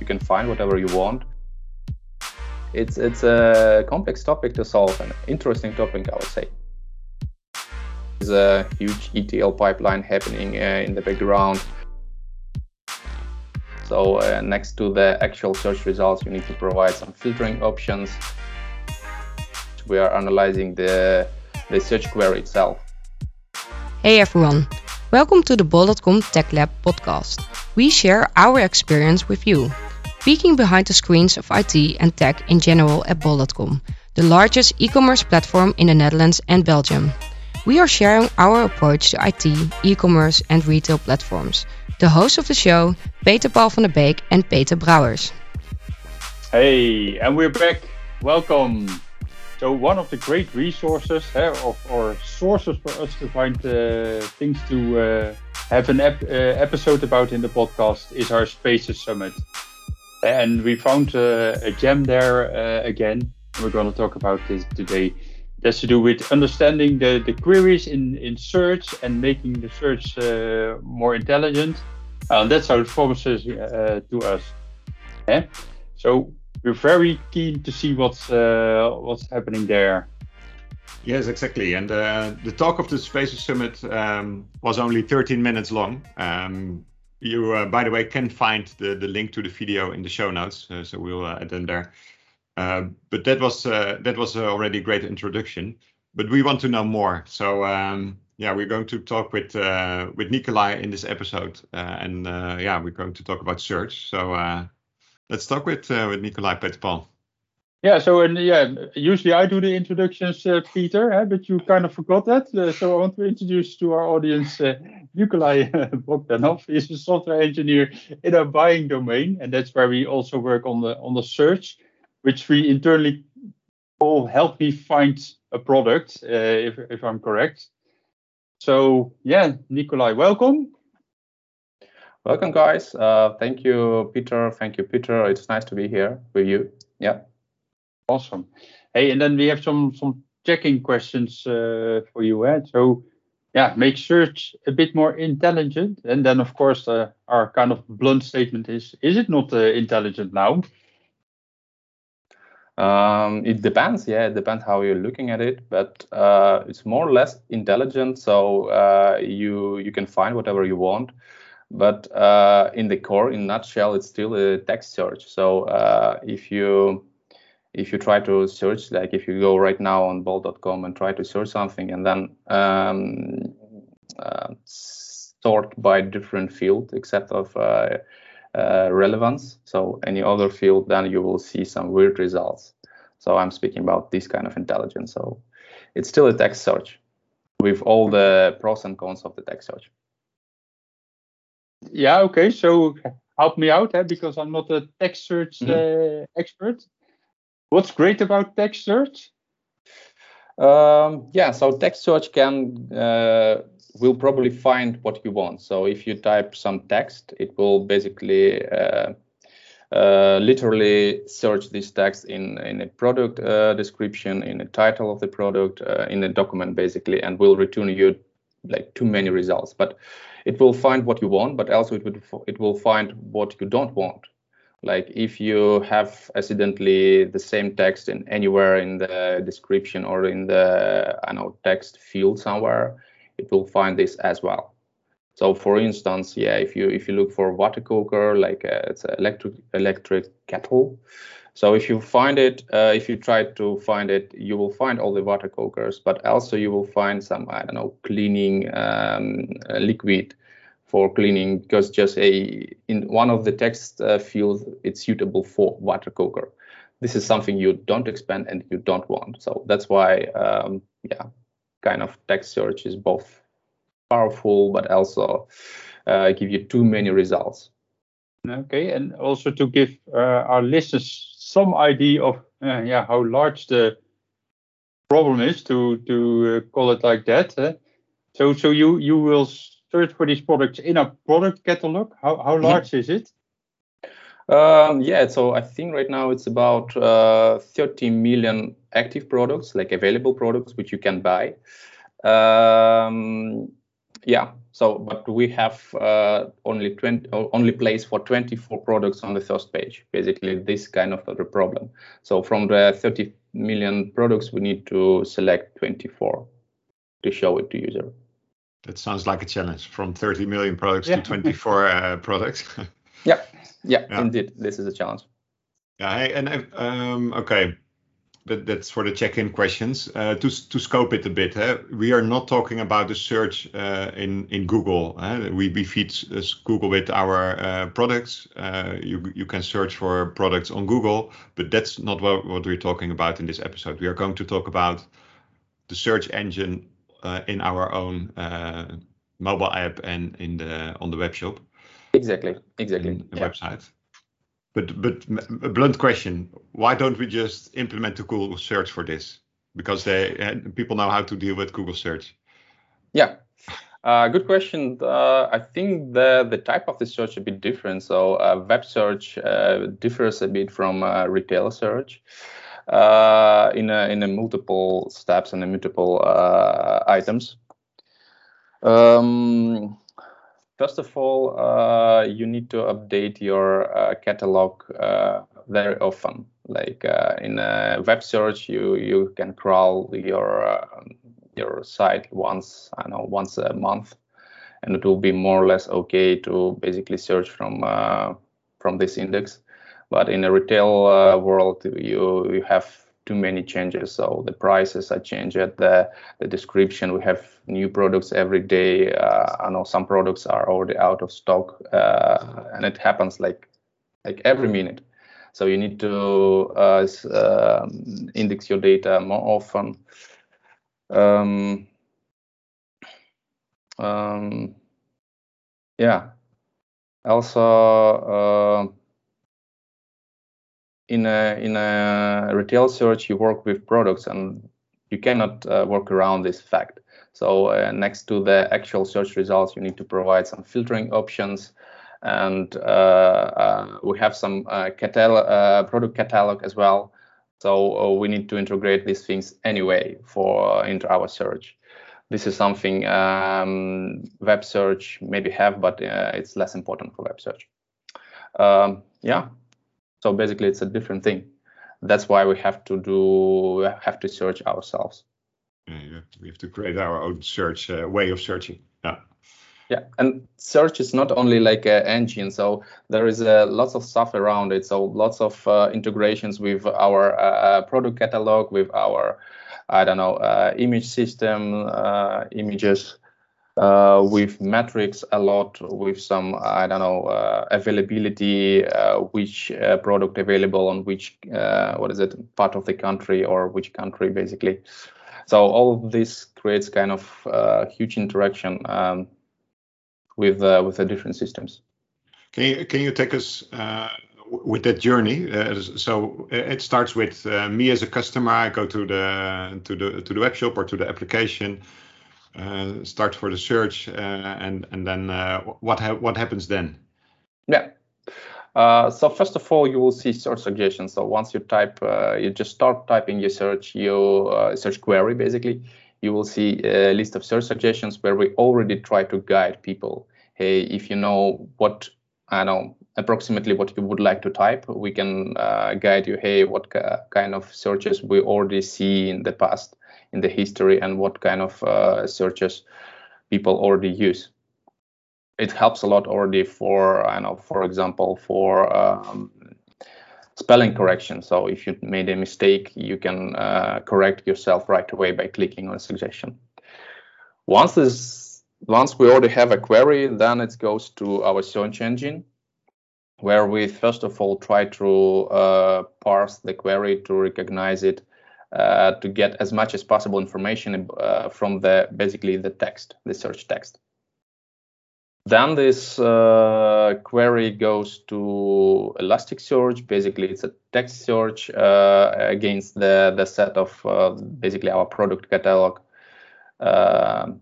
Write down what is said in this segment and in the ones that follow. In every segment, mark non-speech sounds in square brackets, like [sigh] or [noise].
you can find whatever you want. It's it's a complex topic to solve, an interesting topic, I would say. There's a huge ETL pipeline happening uh, in the background. So uh, next to the actual search results, you need to provide some filtering options. We are analyzing the, the search query itself. Hey everyone, welcome to the Bol.com Tech Lab podcast. We share our experience with you, peeking behind the screens of IT and tech in general at Bol.com, the largest e-commerce platform in the Netherlands and Belgium. We are sharing our approach to IT, e-commerce and retail platforms. The hosts of the show, Peter Paul van der Beek and Peter Brouwers. Hey, and we're back. Welcome. So one of the great resources eh, of, or sources for us to find uh, things to uh, have an ep- uh, episode about in the podcast is our Spaces Summit. And we found a gem there again. We're going to talk about this today. That's to do with understanding the, the queries in, in search and making the search more intelligent. And that's how it promises to us. So we're very keen to see what's uh, what's happening there. Yes, exactly. And uh, the talk of the Spaces Summit um, was only 13 minutes long. Um, you, uh, by the way, can find the, the link to the video in the show notes, uh, so we'll add them there. Uh, but that was uh, that was already a great introduction. But we want to know more. So um, yeah, we're going to talk with with Nikolai in this episode, and yeah, we're going to talk about search. So let's talk with with Nikolai Peter Paul. Yeah, so and yeah, usually I do the introductions, uh, Peter, eh, but you kind of forgot that. Uh, so I want to introduce to our audience uh, Nikolai [laughs] Bogdanov. He's a software engineer in our buying domain, and that's where we also work on the on the search, which we internally call "Help Me Find a Product," uh, if if I'm correct. So yeah, Nikolai, welcome. Welcome, guys. Uh, thank you, Peter. Thank you, Peter. It's nice to be here with you. Yeah. Awesome. Hey, and then we have some some checking questions uh, for you. Eh? So, yeah, make search a bit more intelligent. And then, of course, uh, our kind of blunt statement is: Is it not uh, intelligent now? Um, it depends. Yeah, it depends how you're looking at it, but uh, it's more or less intelligent. So uh, you you can find whatever you want. But uh, in the core, in nutshell, it's still a text search. So if you if you try to search, like if you go right now on bol.com and try to search something and then um, uh, sort by different field except of uh, uh, relevance, so any other field, then you will see some weird results. So I'm speaking about this kind of intelligence. So it's still a text search with all the pros and cons of the text search. Yeah, okay. So help me out eh, because I'm not a text search. Uh, expert. What's great about text search? Um, yeah, so text search can uh, will probably find what you want. So if you type some text, it will basically uh, uh, literally search this text in in a product uh, description, in a title of the product, uh, in a document basically, and will return you like too many results. But it will find what you want, but also it would it will find what you don't want like if you have accidentally the same text in anywhere in the description or in the I know text field somewhere, it will find this as well. So for instance, yeah, if you if you look for water cooker, like uh, it's an electric electric kettle. So if you find it, uh, if you try to find it, you will find all the water cookers, but also you will find some I don't know cleaning um, liquid for cleaning because just a in one of the text uh, fields it's suitable for water cooker. This is something you don't expand and you don't want. So that's why, um, yeah, kind of text search is both powerful but also uh, give you too many results. Okay, and also to give uh, our listeners some idea of uh, yeah how large the problem is to to uh, call it like that. So so you you will search for these products in a product catalog? How, how mm-hmm. large is it? Um, yeah, so I think right now it's about uh, 30 million active products, like available products, which you can buy. Um, yeah. So, but we have uh, only 20, only place for 24 products on the first page. Basically, this kind of a problem. So, from the 30 million products, we need to select 24 to show it to user. That sounds like a challenge. From 30 million products yeah. to 24 uh, products. [laughs] yeah. yeah, yeah, indeed, this is a challenge. Yeah, and um, okay, that, that's for the check-in questions. Uh, to to scope it a bit, eh? we are not talking about the search uh, in in Google. Eh? We we feed uh, Google with our uh, products. Uh, you you can search for products on Google, but that's not what, what we're talking about in this episode. We are going to talk about the search engine uh, in our own mobile app and in the on the web shop. Exactly. Exactly. The yeah. website. But but a blunt question: Why don't we just implement the Google search for this? Because they eh, people know how to deal with Google search. Yeah, uh, good question. Uh, I think the the type of the search a bit different. So uh, web search uh, differs a bit from uh, retail search in a, in a multiple steps and a multiple items. Um, First of all, uh, you need to update your uh, catalog uh, very often. Like uh, in a web search, you you can crawl your uh, your site once I know once a month, and it will be more or less okay to basically search from uh, from this index. But in a retail world, you you have too many changes. So the prices are changed, the the description. We have new products every day. Uh, I know some products are already out of stock, uh, and it happens like like every minute. So you need to uh, um, index your data more often. Um, um, yeah. Also uh, in a in a retail search you work with products and you cannot uh, work around this fact. So uh, next to the actual search results you need to provide some filtering options and uh, uh we have some uh, catalog, uh, product catalog as well. So we need to integrate these things anyway for into our search. This is something um, web search maybe have but it's less important for web search. Um, yeah so basically, it's a different thing. That's why we have to do have to search ourselves. Yeah, we have to create our own search uh, way of searching. Yeah. Yeah, and search is not only like an engine. So there is uh, lots of stuff around it. So lots of uh, integrations with our uh, uh, product catalog, with our I don't know uh, image system, images uh, with metrics a lot with some i don't know uh, availability uh, which uh, product available on which uh, what is it part of the country or which country basically. So all of this creates kind of uh, huge interaction um, with with the different systems. Can you can you take us with that journey? So it starts with me as a customer. I go to the to the to the web shop or to the application. uh, start for the search, uh, and and then uh, what ha what happens then? Yeah. Uh, so first of all, you will see search suggestions. So once you type, uh, you just start typing your search, your search query, basically, you will see a list of search suggestions where we already try to guide people. Hey, if you know what I know approximately what you would like to type, we can guide you. Hey, what kind of searches we already see in the past in the history and what kind of uh, searches people already use. It helps a lot already for, I know, for example, for um, spelling correction. So if you made a mistake, you can uh, correct yourself right away by clicking on a suggestion. Once this, once we already have a query, then it goes to our search engine, where we first of all try to uh, parse the query to recognize it uh, to get as much as possible information uh, from the basically the text, the search text. Then this uh, query goes to Elasticsearch. Basically, it's a text search uh, against the the set of uh, basically our product catalog. Uh,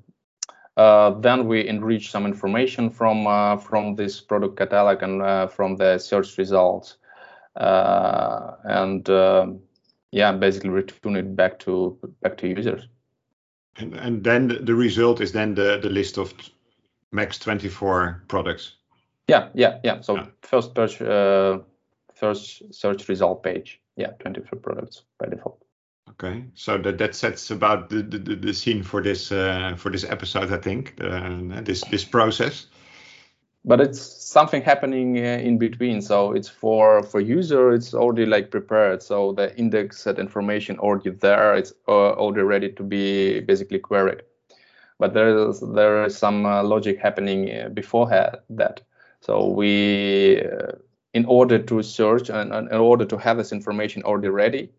then we enrich some information from from this product catalog and from the search results, and um, yeah, basically return it back to back to users. And, and then the result is then the, the list of max 24 products. Yeah, yeah, yeah. So Yeah. first search, uh, first search result page. Yeah, 24 products by default. Okay, so that that sets about the the, the- scene for this uh, for this episode, I think. Uh, this this process. But it's something happening uh, in between. So it's for for user, it's already like prepared. So the indexed information already there. It's uh, already ready to be basically queried. But there is there is some uh, logic happening uh, before that. So we, uh, in order to search and in order to have this information already ready,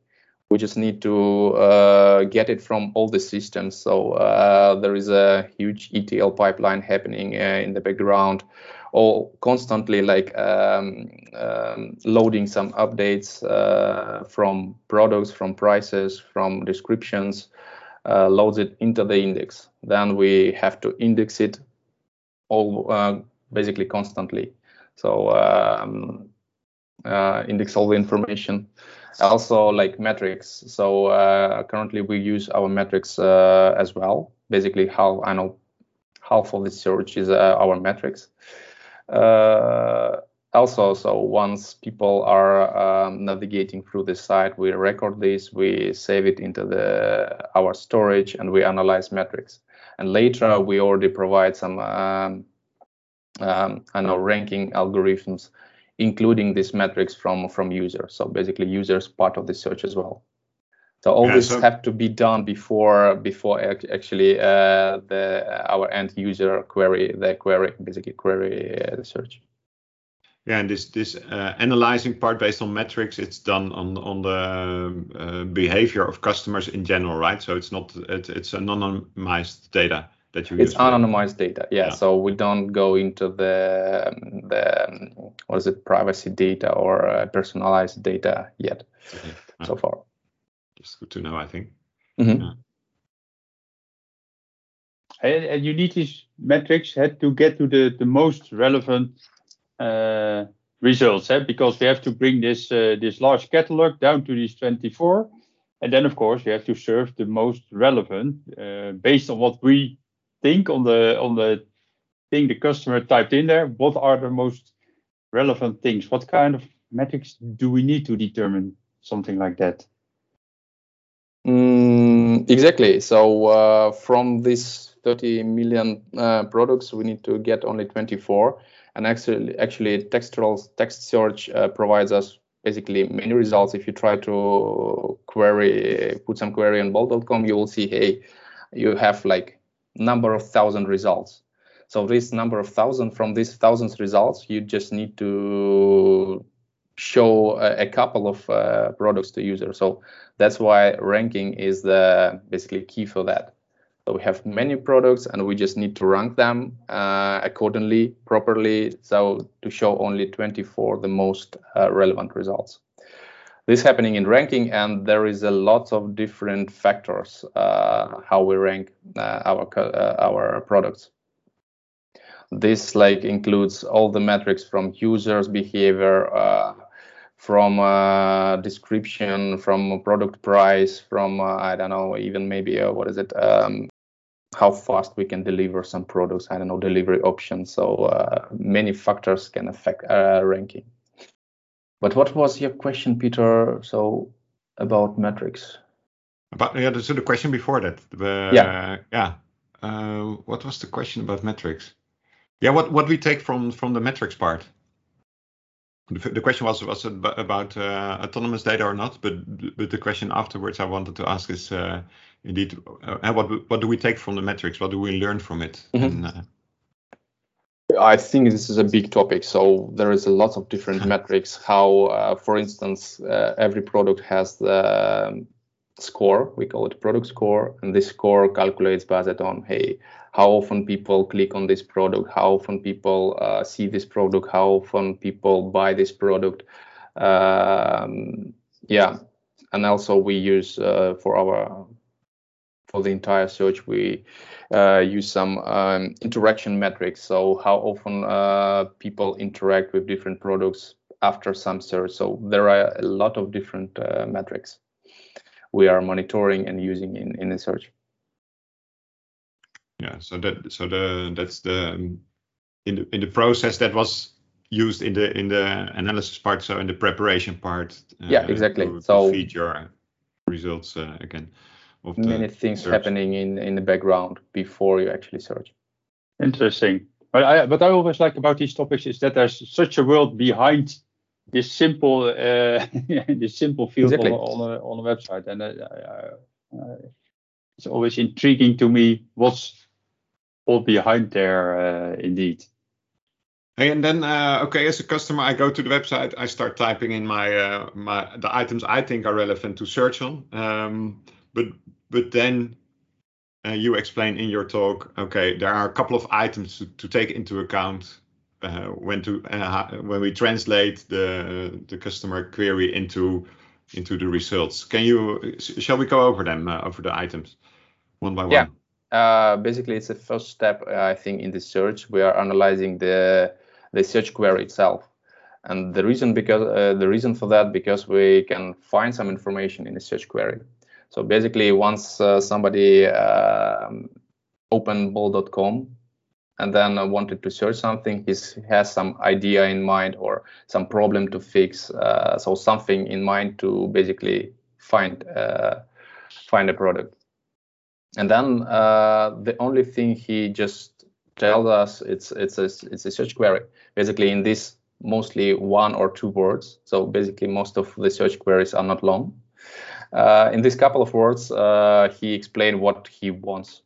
we just need to uh, get it from all the systems. So uh, there is a huge ETL pipeline happening uh, in the background, all constantly like um, um, loading some updates uh, from products, from prices, from descriptions, uh, loads it into the index. Then we have to index it all uh, basically constantly. So um, index all the information also like metrics. So uh, currently we use our metrics uh, as well. Basically how i know half of the search is uh, our metrics. Uh, also so once people are um, navigating through the site we record this we save it into the our storage and we analyze metrics. And later we already provide some um, um, I know ranking algorithms including these metrics from from users. So basically, users part of the search as well. So all Yeah, this so- have to be done before before actually uh, the our end user query the query basically query uh, the search. Yeah, and this this uh, analyzing part based on metrics, it's done on on the uh, behavior of customers in general, right? So it's not it, it's anonymized data that you It's use. for- anonymized data, yeah, Yeah. So we don't go into the um, the um, what is it privacy data or uh, personalized data yet Okay. Ah, so far. It's good to know, I think. Mhm. And, and you need these metrics had to get to the, the most relevant uh, results, eh? because we have to bring this uh, this large catalog down to these 24, and then of course you have to serve the most relevant uh, based on what we think on the on the thing the customer typed in there. What are the most relevant things? What kind of metrics do we need to determine something like that? Mm, exactly. So uh, from these 30 million uh, products, we need to get only 24. And actually, actually, textual text search uh, provides us basically many results. If you try to query, put some query on bol.com, you will see, hey, you have like number of thousand results. So this number of thousand from these thousands results, you just need to show a, a couple of uh, products to users. So that's why ranking is the basically key for that. So we have many products and we just need to rank them uh, accordingly, properly. So to show only 24 the most uh, relevant results. This happening in ranking, and there is a lot of different factors uh, how we rank uh, our uh, our products. This like includes all the metrics from users' behavior, uh, from uh, description, from product price, from uh, I don't know, even maybe what is it? Um, how fast we can deliver some products. I don't know, delivery options. So many factors can affect ranking. But what was your question, Peter? So about metrics. About yeah, so the question before that. Uh, Yeah. Yeah. Uh, what was the question about metrics? Yeah, what what do we take from from the metrics part. The, the question was was about uh, autonomous data or not, but but the question afterwards I wanted to ask is uh, indeed uh, what what do we take from the metrics? What do we learn from it? Mhm. And, uh, I think this is a big topic. So there is a lot of different [laughs] metrics. How, uh, for instance, uh, every product has the um, score. We call it product score, and this score calculates based on hey, how often people click on this product, how often people uh, see this product, how often people buy this product. Um, yeah, and also we use uh, for our for the entire search we uh, use some um, interaction metrics. So how often uh, people interact with different products after some search. So there are a lot of different uh, metrics we are monitoring and using in, in the search. Yeah. So that so the that's the um, in the in the process that was used in the in the analysis part. So in the preparation part. Uh, yeah, exactly. To, so to feed your results uh, again. Many things search. happening in in the background before you actually search. Interesting. But I but I always like about these topics is that there's such a world behind this simple uh, [laughs] this simple field exactly. on, on, a, on a website, and uh, uh, it's always intriguing to me what's all behind there. Uh, indeed. Hey, and then uh, okay, as a customer, I go to the website, I start typing in my uh, my the items I think are relevant to search on. Um, but but then uh, you explain in your talk, okay, there are a couple of items to, to take into account uh, when to uh, when we translate the the customer query into into the results. Can you shall we go over them uh, over the items one by one? Yeah. basically, it's the first step, I think, in the search. We are analyzing the the search query itself. And the reason because uh, the reason for that because we can find some information in the search query. So basically, once uh, somebody um, opened bol.com and then wanted to search something, he has some idea in mind or some problem to fix. Uh, so something in mind to basically find uh, find a product. And then uh, the only thing he just tells us it's it's a it's a search query. Basically, in this mostly one or two words. So basically, most of the search queries are not long. Uh, in this couple of words, uh, he explained what he wants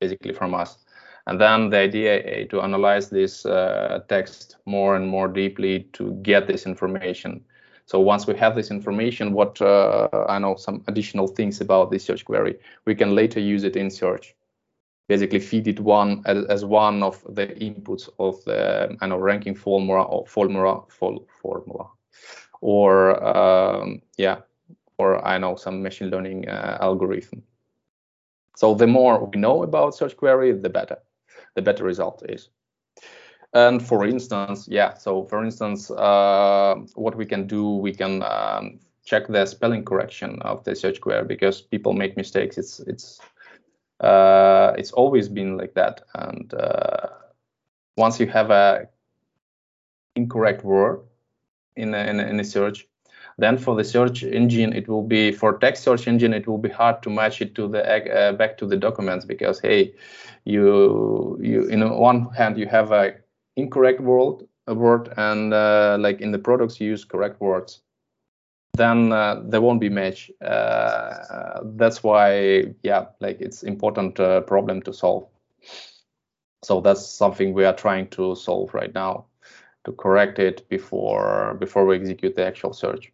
basically from us. And then the idea is to analyze this uh, text more and more deeply to get this information. So once we have this information, what uh, I know some additional things about this search query, we can later use it in search basically feed it one as, as one of the inputs of the I know ranking formula or formula formula or um, yeah or I know some machine learning uh, algorithm. So the more we know about search query, the better the better result is. And for instance, yeah, so for instance, uh, what we can do, we can um, check the spelling correction of the search query because people make mistakes. It's it's uh, it's always been like that. And uh, once you have a incorrect word in a, in, a, in a search, then for the search engine, it will be for text search engine, it will be hard to match it to the uh, back to the documents because hey, you you in one hand you have a incorrect word a word and uh, like in the products you use correct words then uh, there won't be match. Uh, that's why, yeah, like it's important uh, problem to solve. So that's something we are trying to solve right now to correct it before before we execute the actual search.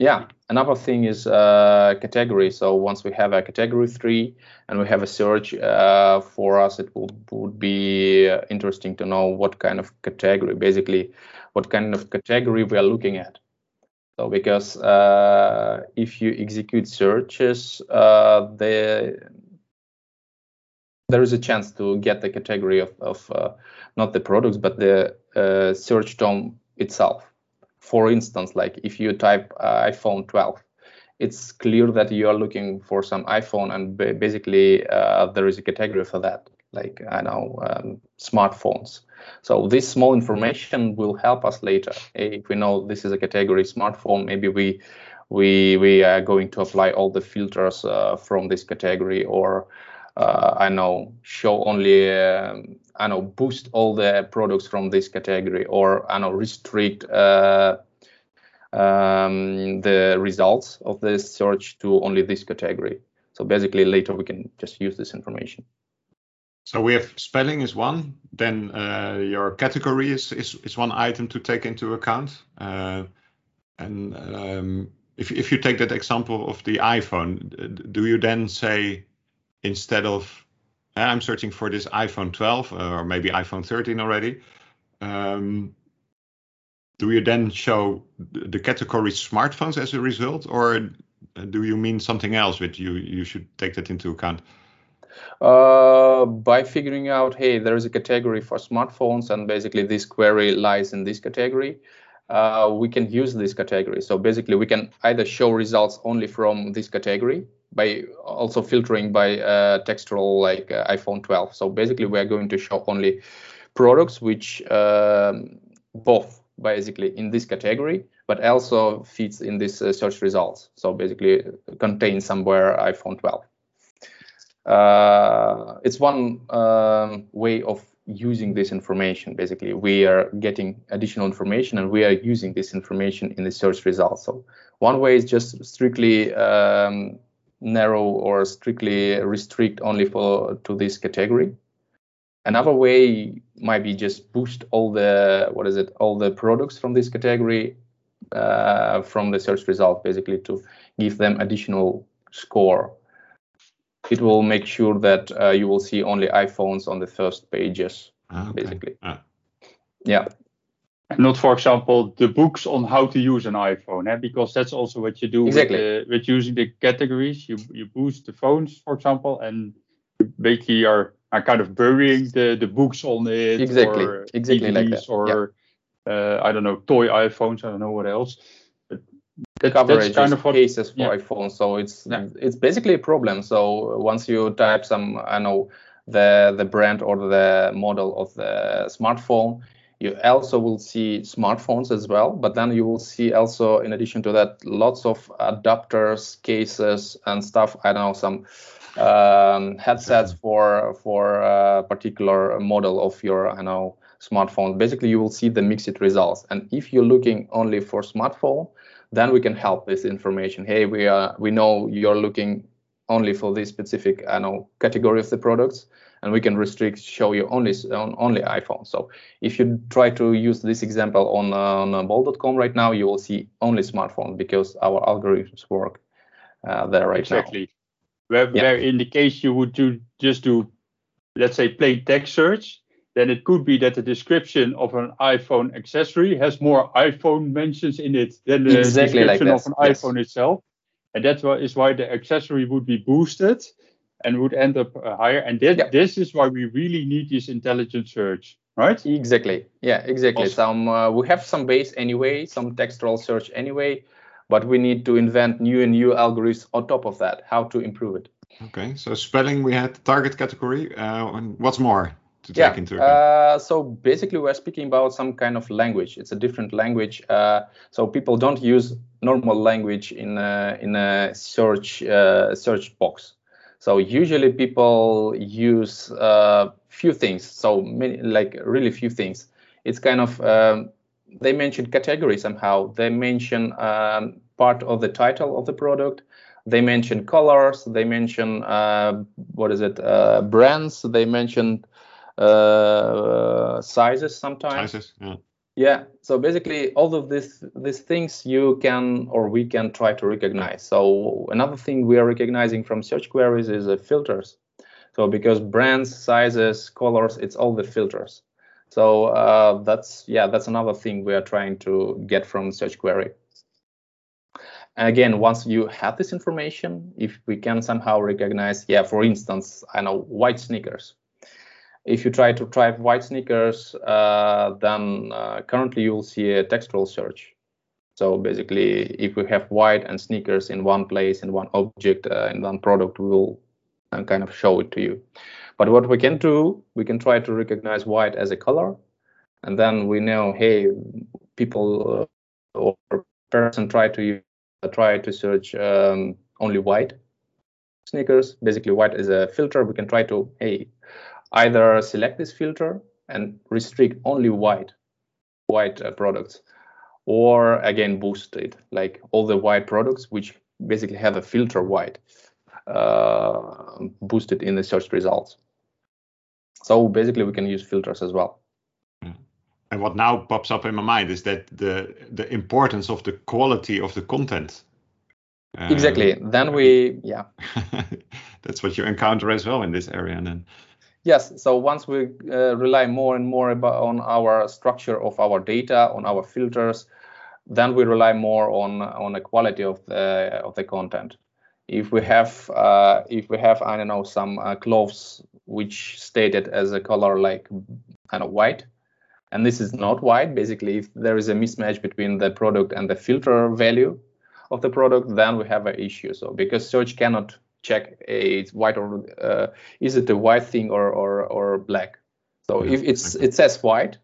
Yeah, another thing is uh, category. So once we have a category tree and we have a search uh, for us, it would, would be interesting to know what kind of category, basically, what kind of category we are looking at. So because uh, if you execute searches, uh, the, there is a chance to get the category of, of uh, not the products, but the uh, search term itself. For instance, like if you type uh, iPhone 12, it's clear that you are looking for some iPhone, and basically uh, there is a category for that, like I know um, smartphones. So this small information will help us later. If we know this is a category smartphone, maybe we we we are going to apply all the filters uh, from this category, or uh, I know show only um, I know boost all the products from this category, or I know restrict. Uh, um, the results of the search to only this category. So basically, later we can just use this information. So we have spelling is one, then uh, your category is, is, is one item to take into account. Uh, and um, if, if you take that example of the iPhone, do you then say instead of I'm searching for this iPhone 12 or maybe iPhone 13 already, um, do you then show the category smartphones as a result, or do you mean something else which you you should take that into account? Uh, by figuring out, hey, there is a category for smartphones, and basically this query lies in this category. Uh, we can use this category. So basically, we can either show results only from this category, by also filtering by uh, textual like uh, iPhone 12. So basically, we are going to show only products which um, both basically in this category, but also fits in this uh, search results. So basically, contains somewhere iPhone 12. Uh, it's one um, way of using this information. Basically, we are getting additional information and we are using this information in the search results. So one way is just strictly um, narrow or strictly restrict only for to this category. Another way might be just boost all the what is it all the products from this category uh, from the search result basically to give them additional score it will make sure that uh, you will see only iPhones on the first pages, ah, okay. basically. Ah. Yeah. Not, for example, the books on how to use an iPhone, eh? because that's also what you do exactly. with, uh, with using the categories. You you boost the phones, for example, and basically are, are kind of burying the, the books on it. Exactly. Or exactly like that. Or yeah. uh, I don't know, toy iPhones. I don't know what else that, coverage kind of what, cases for yeah. iPhone. So it's yeah. it's basically a problem. So once you type some, I know the the brand or the model of the smartphone, you also will see smartphones as well. But then you will see also, in addition to that, lots of adapters, cases, and stuff. I don't know some um, headsets for for a particular model of your I know smartphone. Basically, you will see the mixed results. And if you're looking only for smartphone, then we can help this information. Hey, we are we know you're looking only for this specific I know category of the products, and we can restrict show you only on only iPhone. So if you try to use this example on uh, on bol.com right now, you will see only smartphone because our algorithms work uh, there right exactly. now. Exactly. Where, yeah. where in the case you would do just do let's say plain text search then it could be that the description of an iPhone accessory has more iPhone mentions in it than the exactly description like of an yes. iPhone itself. And that is why the accessory would be boosted and would end up uh, higher. And that, yeah. this is why we really need this intelligent search, right? Exactly. Yeah, exactly. Awesome. Some uh, we have some base anyway, some textual search anyway, but we need to invent new and new algorithms on top of that. How to improve it? Okay, so spelling we had target category. Uh, and what's more? to take yeah. into account? Uh, so basically, we're speaking about some kind of language. It's a different language. Uh, so people don't use normal language in a, in a search uh, search box. So usually people use uh, few things. So many, like really few things. It's kind of um, they mention category somehow. They mention um, part of the title of the product they mention colors they mention uh, what is it uh, brands they mention uh, sizes sometimes. Sizes, yeah. Yeah. So basically, all of these these things you can or we can try to recognize. So another thing we are recognizing from search queries is uh, filters. So because brands, sizes, colors, it's all the filters. So uh, that's yeah, that's another thing we are trying to get from search query. And again, once you have this information, if we can somehow recognize, yeah, for instance, I know white sneakers if you try to type white sneakers, uh, then uh, currently you will see a textual search. So basically, if we have white and sneakers in one place, in one object, uh, in one product, we will uh, kind of show it to you. But what we can do, we can try to recognize white as a color, and then we know, hey, people uh, or person try to uh, try to search um, only white sneakers. Basically, white is a filter. We can try to, hey, either select this filter and restrict only white white uh, products or again boost it like all the white products which basically have a filter white uh, boosted in the search results. So basically we can use filters as well. And what now pops up in my mind is that the the importance of the quality of the content. Exactly. Um, then we yeah. [laughs] That's what you encounter as well in this area and then Yes, so once we uh, rely more and more about, on our structure of our data, on our filters, then we rely more on on the quality of the of the content. If we have uh, if we have I don't know some uh, clothes which stated as a color like kind of white, and this is not white, basically if there is a mismatch between the product and the filter value, of the product, then we have an issue. So because search cannot check a it's white or uh, is it a white thing or or, or black. So if it's it says white,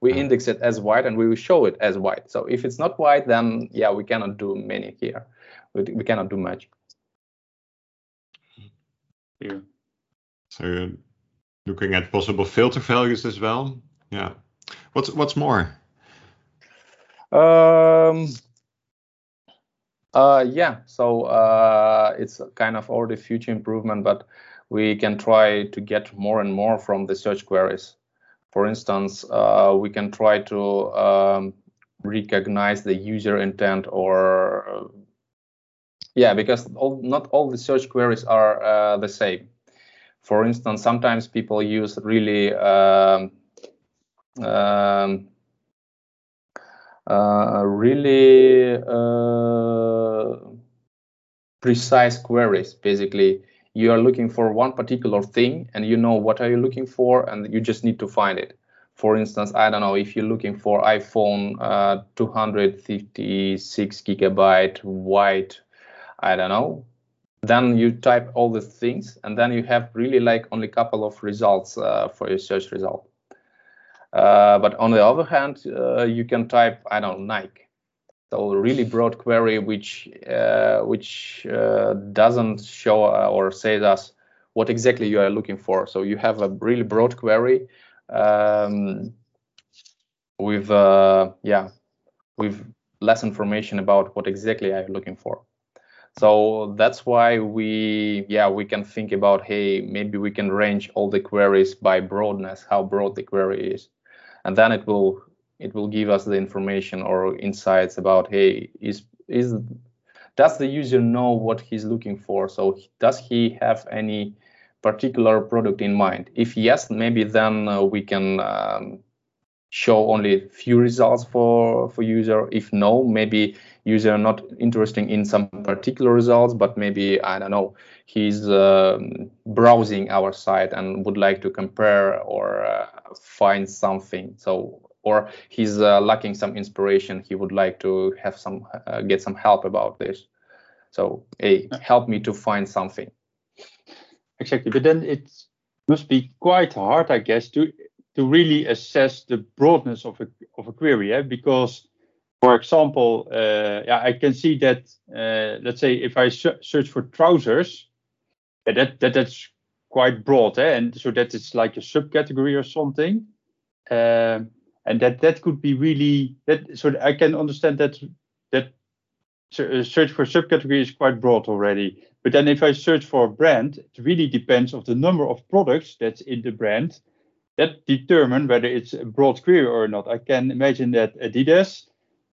we index it as white and we will show it as white. So if it's not white, then yeah, we cannot do many here. We, we cannot do much. Yeah. So you're looking at possible filter values as well. Yeah. What's what's more? Um, uh, yeah, so uh, it's kind of already future improvement, but we can try to get more and more from the search queries. For instance, uh, we can try to um, recognize the user intent or yeah, because all, not all the search queries are uh, the same. For instance, sometimes people use really um, um, really uh, precise queries. Basically, you are looking for one particular thing, and you know what are you looking for, and you just need to find it. For instance, I don't know if you're looking for iPhone uh, 256 gigabyte white, I don't know. Then you type all the things, and then you have really like only a couple of results uh, for your search result. Uh, but on the other hand, uh, you can type, I don't know, Nike. So really broad query which uh, which uh, doesn't show uh, or say us what exactly you are looking for. So you have a really broad query um, with yeah with less information about what exactly are you looking for. So that's why we yeah we can think about hey maybe we can range all the queries by broadness how broad the query is and then it will it will give us the information or insights about hey is is does the user know what he's looking for? So does he have any particular product in mind? If yes maybe then uh, we can um, show only few results for for user. If no maybe user not interesting in some particular results but maybe i don't know he's um, browsing our site and would like to compare or uh, find something. So or he's uh, lacking some inspiration he would like to have some uh, get some help about this. So hey help me to find something. Exactly but then it must be quite hard i guess to to really assess the broadness of a of a query eh? because for example uh, yeah i can see that uh, let's say if i search for trousers yeah, that, that that's quite broad eh? and so that it's like a subcategory or something um, and that that could be really that so i can understand that that uh, search for subcategory is quite broad already but then if i search for a brand it really depends of the number of products that's in the brand that determine whether it's a broad query or not. I can imagine that Adidas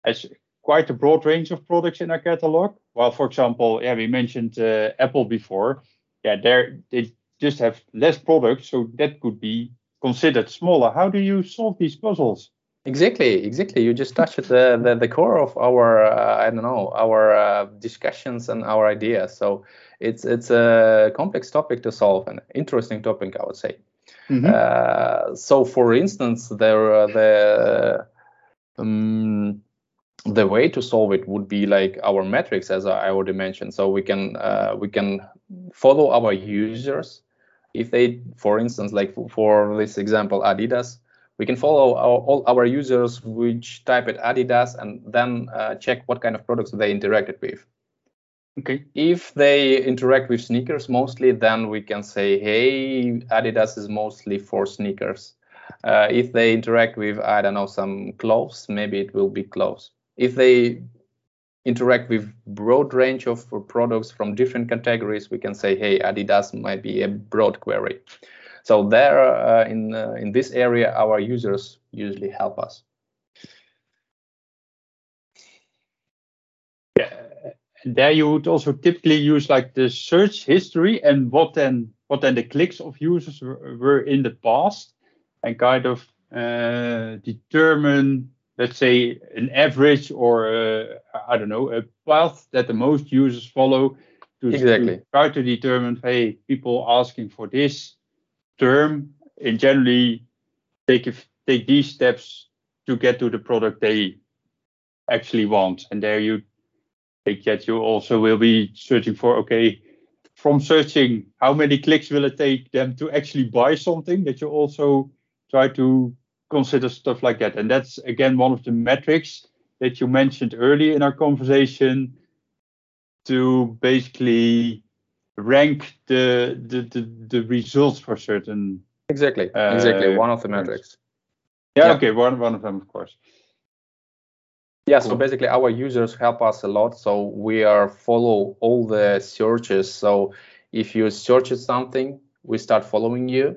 has quite a broad range of products in our catalog. While, for example, yeah, we mentioned uh, Apple before. Yeah, they they just have less products, so that could be considered smaller. How do you solve these puzzles? Exactly, exactly. You just touched the the, the core of our uh, I don't know our uh, discussions and our ideas. So it's it's a complex topic to solve, an interesting topic, I would say. Mm-hmm. Uh, so, for instance, there uh, the um, the way to solve it would be like our metrics, as I already mentioned. So we can uh, we can follow our users if they, for instance, like for this example, Adidas, we can follow our, all our users which type at Adidas and then uh, check what kind of products they interacted with. Okay. If they interact with sneakers mostly, then we can say, hey, Adidas is mostly for sneakers. Uh, if they interact with, I don't know, some clothes, maybe it will be clothes. If they interact with broad range of products from different categories, we can say, hey, Adidas might be a broad query. So there, uh, in uh, in this area, our users usually help us. There you would also typically use like the search history and what then what then the clicks of users were, in the past and kind of uh, determine let's say an average or uh, I don't know a path that the most users follow to, exactly. to try to determine hey people asking for this term and generally take if, take these steps to get to the product they actually want and there you think that you also will be searching for okay from searching how many clicks will it take them to actually buy something that you also try to consider stuff like that. And that's again one of the metrics that you mentioned earlier in our conversation to basically rank the the the, the results for certain exactly. uh, exactly. One of the metrics. Yeah, yeah, okay. One one of them of course yeah so basically our users help us a lot so we are follow all the searches. So if you search something we start following you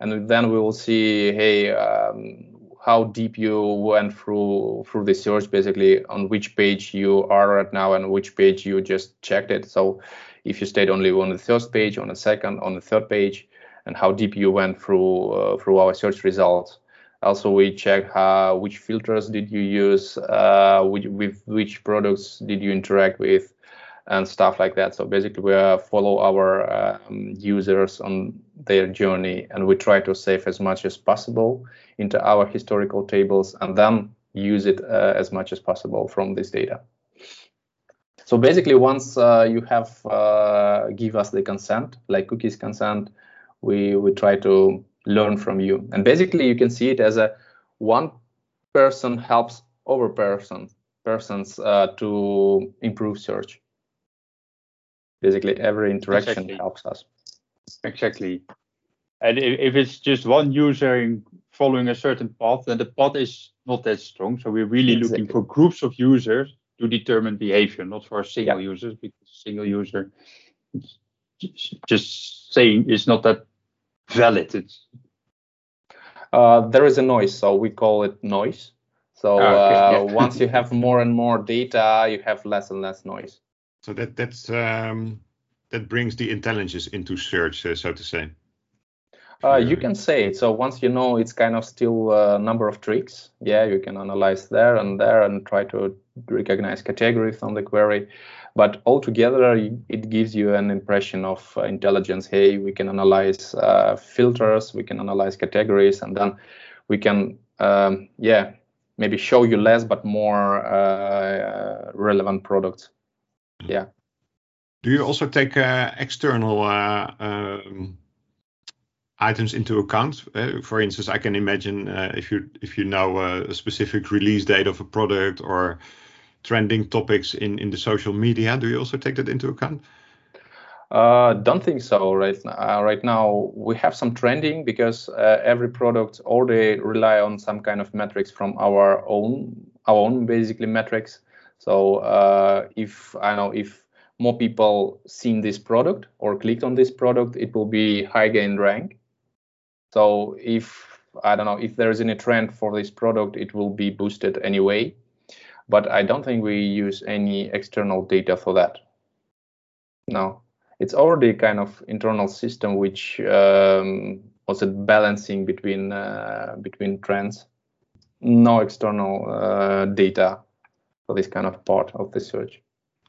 and then we will see hey um, how deep you went through through the search basically on which page you are right now and which page you just checked it. So if you stayed only on the first page on the second on the third page and how deep you went through uh, through our search results also we check how which filters did you use uh, which, with which products did you interact with and stuff like that. So basically we uh, follow our um, users on their journey and we try to save as much as possible into our historical tables and then use it uh, as much as possible from this data. So basically once uh, you have uh, give us the consent like cookies consent we we try to learn from you and basically you can see it as a one person helps over person persons uh, to improve search basically every interaction exactly. helps us exactly and if it's just one user following a certain path then the path is not that strong so we're really exactly. looking for groups of users to determine behavior not for a single yeah. user because single user just saying is not that valid it's uh, there is a noise so we call it noise so ah, uh, [laughs] once you have more and more data you have less and less noise so that that's um, that brings the intelligence into search, uh, so to say. Uh, you can say it. So once you know, it's kind of still a number of tricks. Yeah, you can analyze there and there and try to recognize categories on the query. But altogether, it gives you an impression of uh, intelligence. Hey, we can analyze uh, filters, we can analyze categories, and then we can, um, yeah, maybe show you less but more uh, relevant products yeah. Do you also take uh, external uh, um, items into account? For instance, I can imagine if you if you know a specific release date of a product or trending topics in in the social media, do you also take that into account? Uh, don't think so right now. Uh, right now, we have some trending because uh, every product already rely on some kind of metrics from our own, our own basically metrics. So uh, if I know if more people seen this product or clicked on this product, it will be high gain rank. So if I don't know if there is any trend for this product, it will be boosted anyway. But I don't think we use any external data for that. No, it's already kind of internal system which um, was a balancing between uh, between trends. No external uh, data for this kind of part of the search.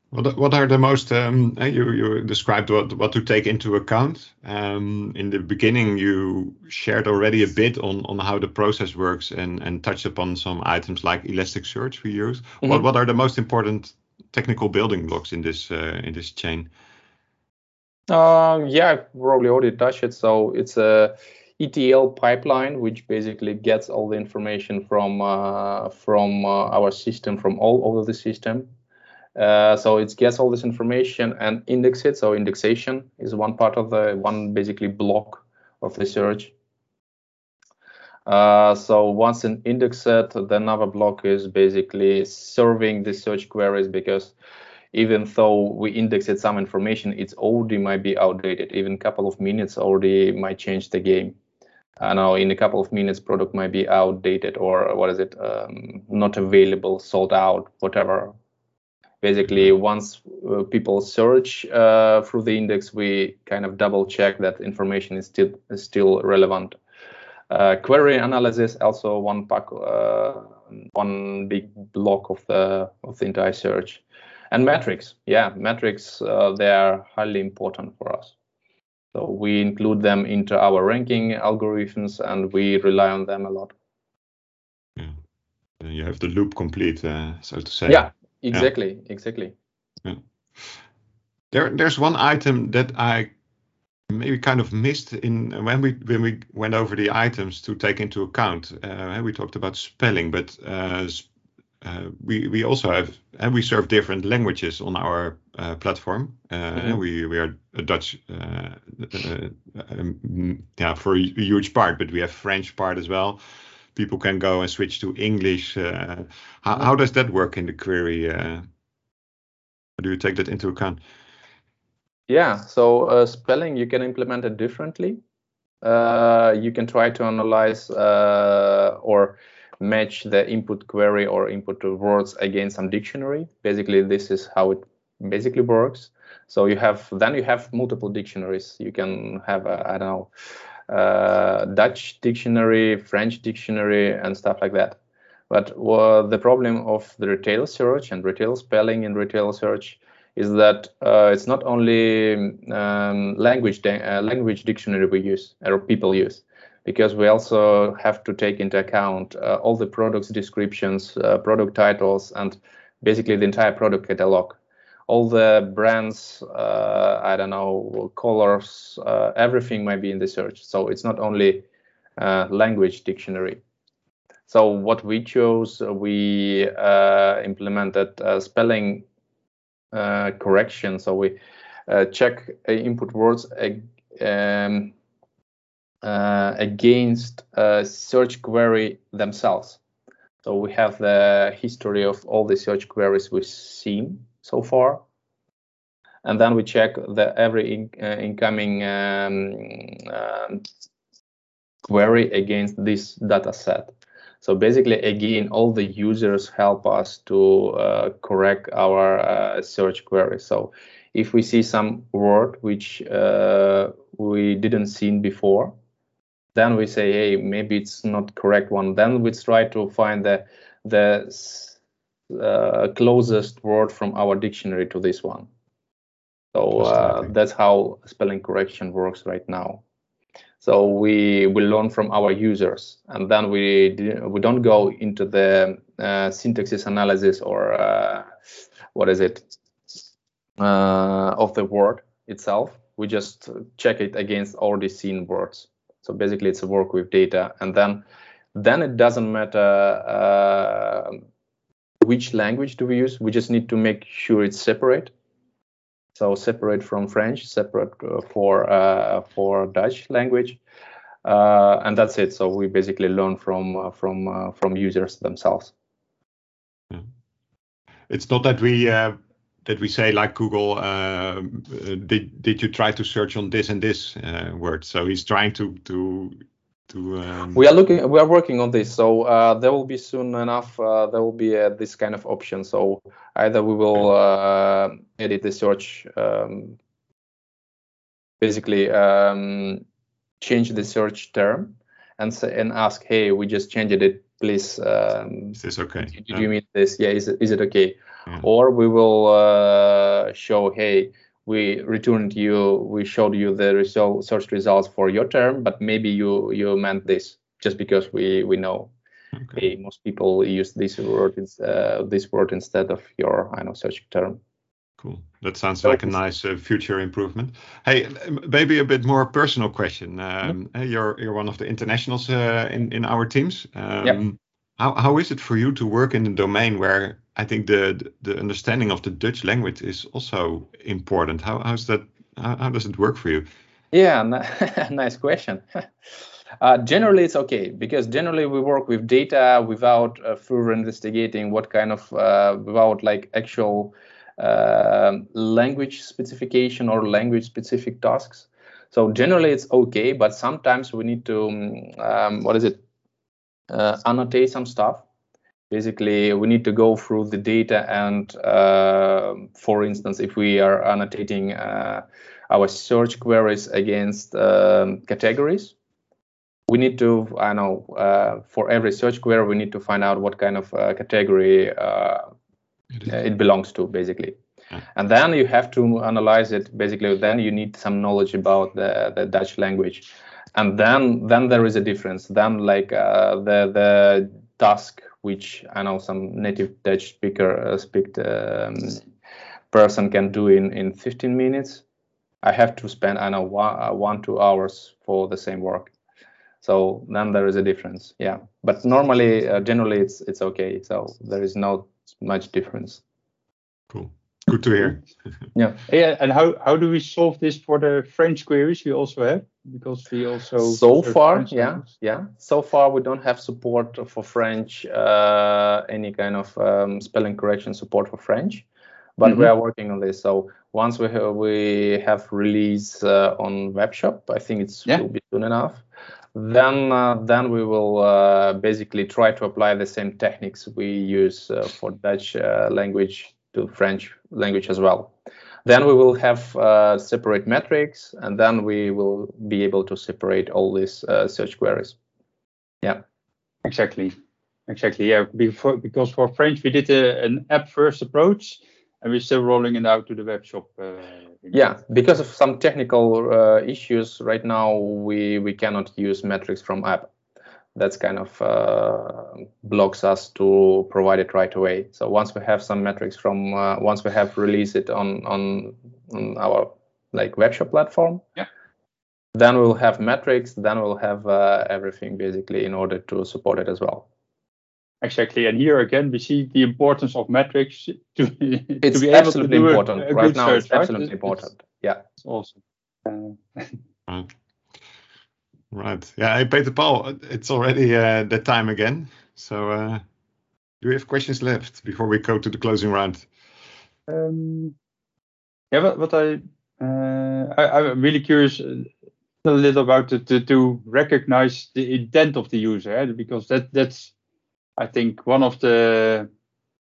What, what are the most um, eh, you you described what what to take into account um, in the beginning you shared already a bit on on how the process works and and touched upon some items like Elasticsearch we use. Mm-hmm. What what are the most important technical building blocks in this uh, in this chain? Uh, yeah, I probably already touched it. So it's a ETL pipeline, which basically gets all the information from uh, from uh, our system, from all over the system. Uh, so it gets all this information and index it. So indexation is one part of the one basically block of the search. Uh, so once an index set, the another block is basically serving the search queries because even though we indexed some information, it's already might be outdated. Even a couple of minutes already might change the game. I know in a couple of minutes product might be outdated or what is it um, not available sold out whatever basically once uh, people search uh, through the index we kind of double check that information is still is still relevant uh, query analysis also one pack uh, one big block of the of the entire search and metrics yeah metrics uh, they are highly important for us so we include them into our ranking algorithms and we rely on them a lot. Yeah. You have the loop complete, uh, so to say. Yeah, exactly, yeah. exactly. Yeah. There, there's one item that I maybe kind of missed in when we when we went over the items to take into account. Uh, we talked about spelling, but uh, uh, we we also have and we serve different languages on our uh, platform. Mm-hmm. We we are a Dutch, uh, um, yeah, for a huge part, but we have French part as well. People can go and switch to English. How, mm-hmm. how does that work in the query? do you take that into account? Yeah, so uh, spelling you can implement it differently. Uh, you can try to analyze uh, or match the input query or input words against some dictionary. Basically, this is how it basically works. So you have then you have multiple dictionaries. You can have I don't know uh, Dutch dictionary, French dictionary, and stuff like that. But the problem of the retail search and retail spelling in retail search is that uh, it's not only um, language uh, language dictionary we use or people use because we also have to take into account uh, all the products descriptions uh, product titles and basically the entire product catalog all the brands uh, i don't know colors uh, everything might be in the search so it's not only language dictionary so what we chose we implemented spelling uh, correction. So we uh, check input words um, uh, against search query themselves. So we have the history of all the search queries we've seen so far. And then we check the every in, uh, incoming um, um, query against this data set. So basically, again, all the users help us to uh, correct our uh, search query. So if we see some word which uh, we didn't seen before, then we say, hey, maybe it's not correct one. Then we try to find the the uh, closest word from our dictionary to this one. So uh, that's how spelling correction works right now. So we we learn from our users, and then we we don't go into the uh, syntaxis analysis or uh, what is it uh, of the word itself. We just check it against already seen words. So basically, it's a work with data, and then then it doesn't matter uh, which language do we use. We just need to make sure it's separate so separate from French, separate uh, for uh, for Dutch language, uh, and that's it. So we basically learn from from from users themselves. Yeah. It's not that we that we say like Google, uh, did did you try to search on this and this uh, word? So he's trying to to to. Um... We are looking. We are working on this. So uh, there will be soon enough. Uh, there will be uh, this kind of option. So either we will uh, edit the search, um, basically um, change the search term, and say, and ask, hey, we just changed it. Please. Um, is this okay? Did, yeah. you mean this? Yeah. Is it is it okay? Yeah. Or we will uh, show, hey we returned you, we showed you the result, search results for your term, but maybe you you meant this just because we we know. Okay. Hey, most people use this word uh, this word instead of your I know search term. Cool. That sounds like a nice uh, future improvement. Hey, maybe a bit more personal question. Um, yep. You're you're one of the internationals uh, in in our teams. Um, yep. How how is it for you to work in a domain where I think the the understanding of the Dutch language is also important. How how's that? How, how does it work for you? Yeah, [laughs] nice question. [laughs] Uh, generally, it's okay because generally we work with data without uh, further investigating what kind of uh, without like actual uh, language specification or language specific tasks. So generally, it's okay, but sometimes we need to um, what is it uh, annotate some stuff. Basically we need to go through the data and uh, for instance if we are annotating uh, our search queries against um, categories we need to i know uh, for every search query we need to find out what kind of uh, category uh, it, it, belongs to basically. And then you have to analyze it. Basically then you need some knowledge about the, the dutch language and then then there is a difference then like uh, the the task which I know some native Dutch speaker uh, speak um, person can do in in 15 minutes, I have to spend I know one, uh, one two hours for the same work. So then there is a difference. Yeah, but normally, uh, generally, it's it's okay. So there is not much difference. Cool. Good to hear. yeah. Yeah. And how, how do we solve this for the French queries we also have? Because we also so far, French yeah, language. yeah. So far, we don't have support for French, uh, any kind of um, spelling correction support for French, but mm-hmm. we are working on this. So once we have, we have release uh, on webshop, I think it's yeah. will be soon enough. Then uh, then we will uh, basically try to apply the same techniques we use uh, for Dutch uh, language to French language as well. Then we will have uh, separate metrics, and then we will be able to separate all these uh, search queries. Yeah. Exactly. Exactly. Yeah. Before, because for French we did a, an app first approach, and we're still rolling it out to the web shop. Uh, yeah, because of some technical uh, issues right now, we we cannot use metrics from app that's kind of uh, blocks us to provide it right away. So once we have some metrics from uh, once we have released it on on, on our like webshop platform, yeah. then we'll have metrics. Then we'll have uh, everything basically in order to support it as well. Exactly, and here again we see the importance of metrics to, to be able to do important. A, a right now, search, it's absolutely right? important. It's, yeah, it's awesome. Uh, Right. Yeah. Hey, Peter Paul, it's already uh, that time again. So, uh, do we have questions left before we go to the closing round? Um, yeah, what, what I, uh, I am really curious uh, a little about to, to, to recognize the intent of the user, eh? because that that's I think one of the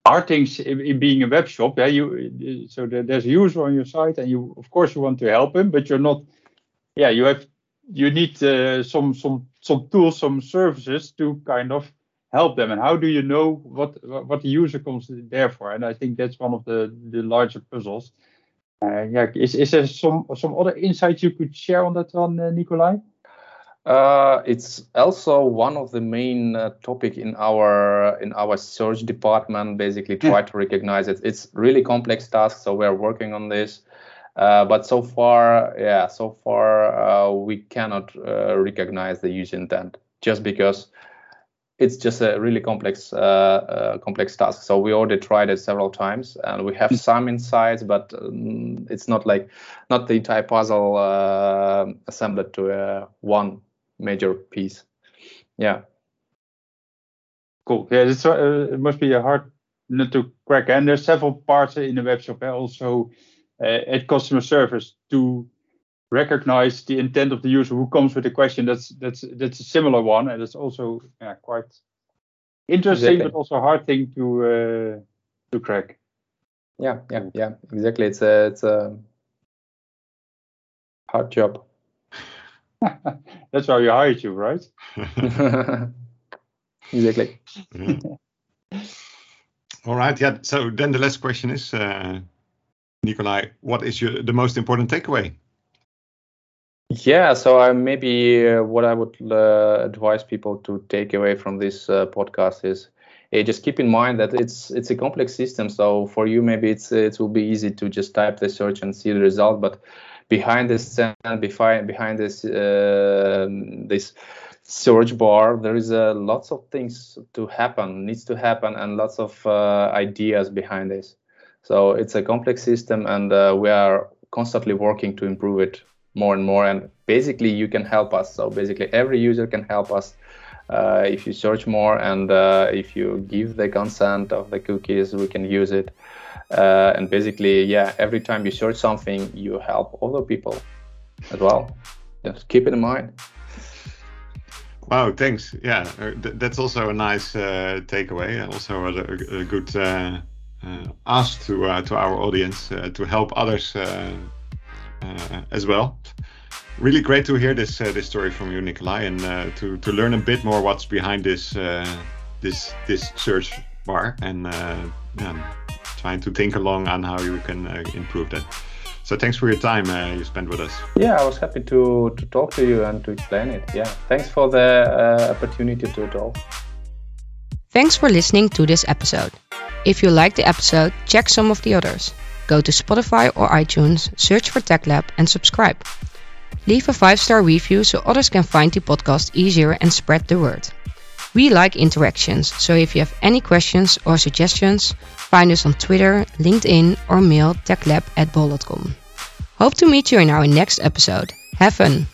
hard things in, in being a web shop. Yeah, you so there's a user on your site, and you of course you want to help him, but you're not. Yeah, you have you need uh, some some some tools, some services to kind of help them. And how do you know what what the user comes there for? And I think that's one of the the larger puzzles. Uh, yeah, is is there some some other insights you could share on that one, uh, Nikolai? Uh, it's also one of the main uh, topic in our in our search department. Basically, try to recognize it. It's really complex task, so we're working on this. Uh, but so far, yeah, so far uh, we cannot uh, recognize the user intent just because it's just a really complex uh, uh, complex task. So we already tried it several times, and we have some insights, but um, it's not like not the entire puzzle uh, assembled to one major piece. Yeah. Cool. Yeah, it must be a hard nut to crack, and there's several parts in the web shop. Also at customer service to recognize the intent of the user who comes with a question. That's that's that's a similar one, and it's also yeah, quite interesting, exactly. but also a hard thing to uh, to crack. Yeah, yeah, yeah, exactly. It's a it's a hard job. [laughs] That's why we hired you, right? [laughs] exactly. Yeah. All right. Yeah. So then the last question is. Uh, Nikolai, what is your, the most important takeaway? Yeah, so I maybe uh, what I would uh, advise people to take away from this uh, podcast is hey, just keep in mind that it's it's a complex system. So for you, maybe it's it will be easy to just type the search and see the result, but behind this behind behind this uh, this search bar, there is uh, lots of things to happen, needs to happen, and lots of uh, ideas behind this. So it's a complex system, and uh, we are constantly working to improve it more and more. And basically, you can help us. So basically, every user can help us uh, if you search more and uh, if you give the consent of the cookies, we can use it. Uh, and basically, yeah, every time you search something, you help other people as well. Just keep it in mind. Wow, thanks. Yeah, uh, that's also a nice uh, takeaway. Also, a, a good uh, ask to uh, to our audience uh, to help others as well. Really great to hear this this story from you, Nikolai, and to to learn a bit more what's behind this this this search bar and yeah, trying to think along on how you can improve that. So thanks for your time uh, you spent with us. Yeah, I was happy to to talk to you and to explain it. Yeah, thanks for the uh, opportunity to talk. Thanks for listening to this episode. If you liked the episode, check some of the others. go to Spotify or iTunes, search for TechLab, and subscribe. Leave a 5 star review so others can find the podcast easier and spread the word. We like interactions, so if you have any questions or suggestions, find us on Twitter, LinkedIn, or mail techlab at bol.com. Hope to meet you in our next episode. Have fun!